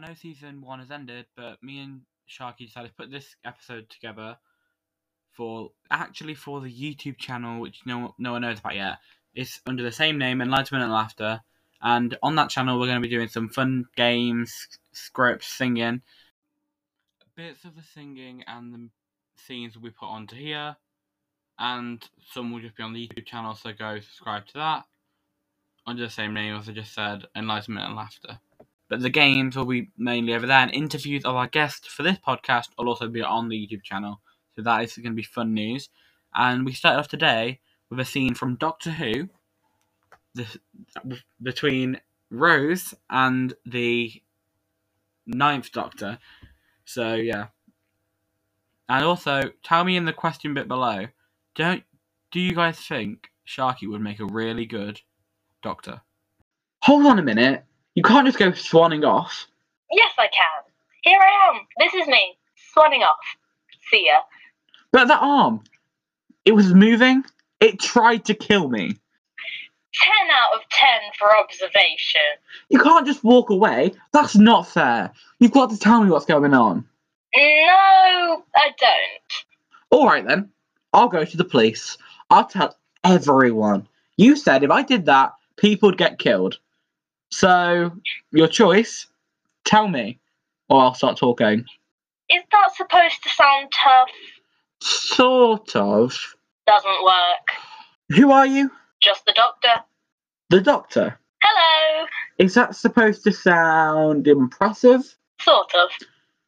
know season one has ended, but me and Sharkey decided to put this episode together for actually for the YouTube channel, which no no one knows about yet. It's under the same name, Enlightenment and Laughter. And on that channel, we're going to be doing some fun games, scripts, singing. Bits of the singing and the scenes will be put onto here. And some will just be on the YouTube channel, so go subscribe to that. Under the same name, as I just said, Enlightenment and Laughter. But the games will be mainly over there, and interviews of our guests for this podcast will also be on the YouTube channel. So that is going to be fun news. And we start off today with a scene from Doctor Who the, between Rose and the Ninth Doctor. So yeah. And also, tell me in the question bit below, don't do you guys think Sharkey would make a really good Doctor? Hold on a minute. You can't just go swanning off. Yes, I can. Here I am. This is me, swanning off. See ya. But that arm, it was moving. It tried to kill me. 10 out of 10 for observation. You can't just walk away. That's not fair. You've got to tell me what's going on. No, I don't. All right then. I'll go to the police. I'll tell everyone. You said if I did that, people would get killed. So, your choice. Tell me, or I'll start talking. Is that supposed to sound tough? Sort of. Doesn't work. Who are you? Just the doctor. The doctor. Hello. Is that supposed to sound impressive? Sort of.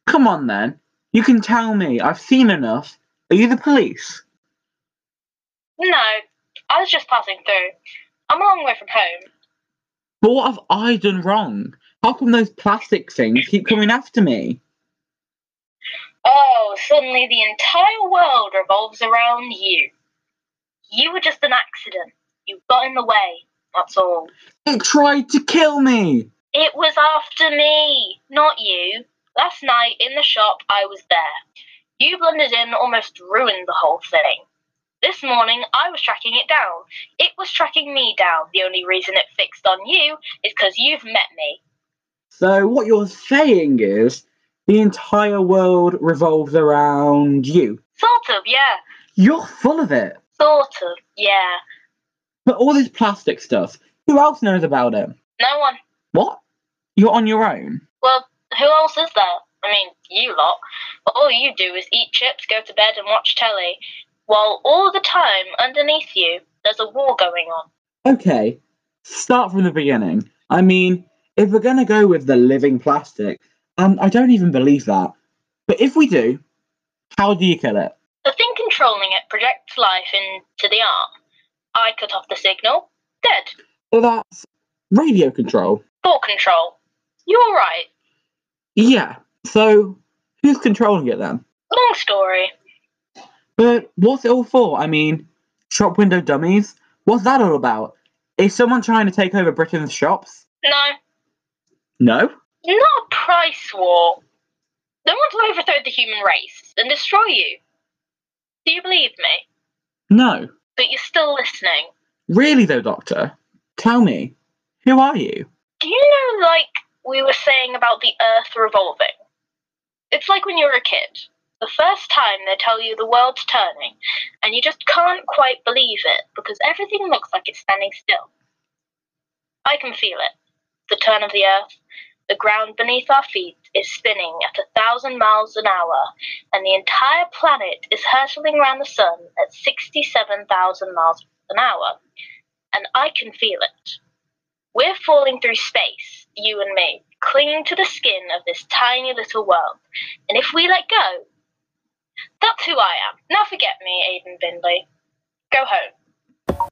Come on then. You can tell me. I've seen enough. Are you the police? No, I was just passing through. I'm a long way from home. But what have I done wrong? How come those plastic things keep coming after me? Oh, suddenly the entire world revolves around you. You were just an accident. You got in the way. That's all. It tried to kill me! It was after me, not you. Last night in the shop, I was there. You blundered in, almost ruined the whole thing. This morning, I was tracking it down. It was tracking me down. The only reason it fixed on you is because you've met me. So, what you're saying is the entire world revolves around you. Sort of, yeah. You're full of it. Sort of, yeah. But all this plastic stuff, who else knows about it? No one. What? You're on your own? Well, who else is there? I mean, you lot. But all you do is eat chips, go to bed, and watch telly, while all the time underneath you, there's a war going on. Okay, start from the beginning. I mean, if we're gonna go with the living plastic, and I don't even believe that, but if we do, how do you kill it? The thing controlling it projects life into the arm. I cut off the signal. Dead. Well, that's radio control. Thought control. You're right. Yeah, so who's controlling it then? Long story. But what's it all for? I mean, shop window dummies? What's that all about? Is someone trying to take over Britain's shops? No, No? not a price war. They want to overthrow the human race and destroy you. Do you believe me? No. But you're still listening. Really, though, Doctor? Tell me, who are you? Do you know, like we were saying about the Earth revolving? It's like when you're a kid. The first time they tell you the world's turning, and you just can't quite believe it because everything looks like it's standing still. I can feel it. The turn of the Earth. The ground beneath our feet is spinning at a thousand miles an hour, and the entire planet is hurtling around the sun at 67,000 miles an hour. And I can feel it. We're falling through space, you and me, clinging to the skin of this tiny little world. And if we let go, that's who I am. Now forget me, Aidan Bindley. Go home.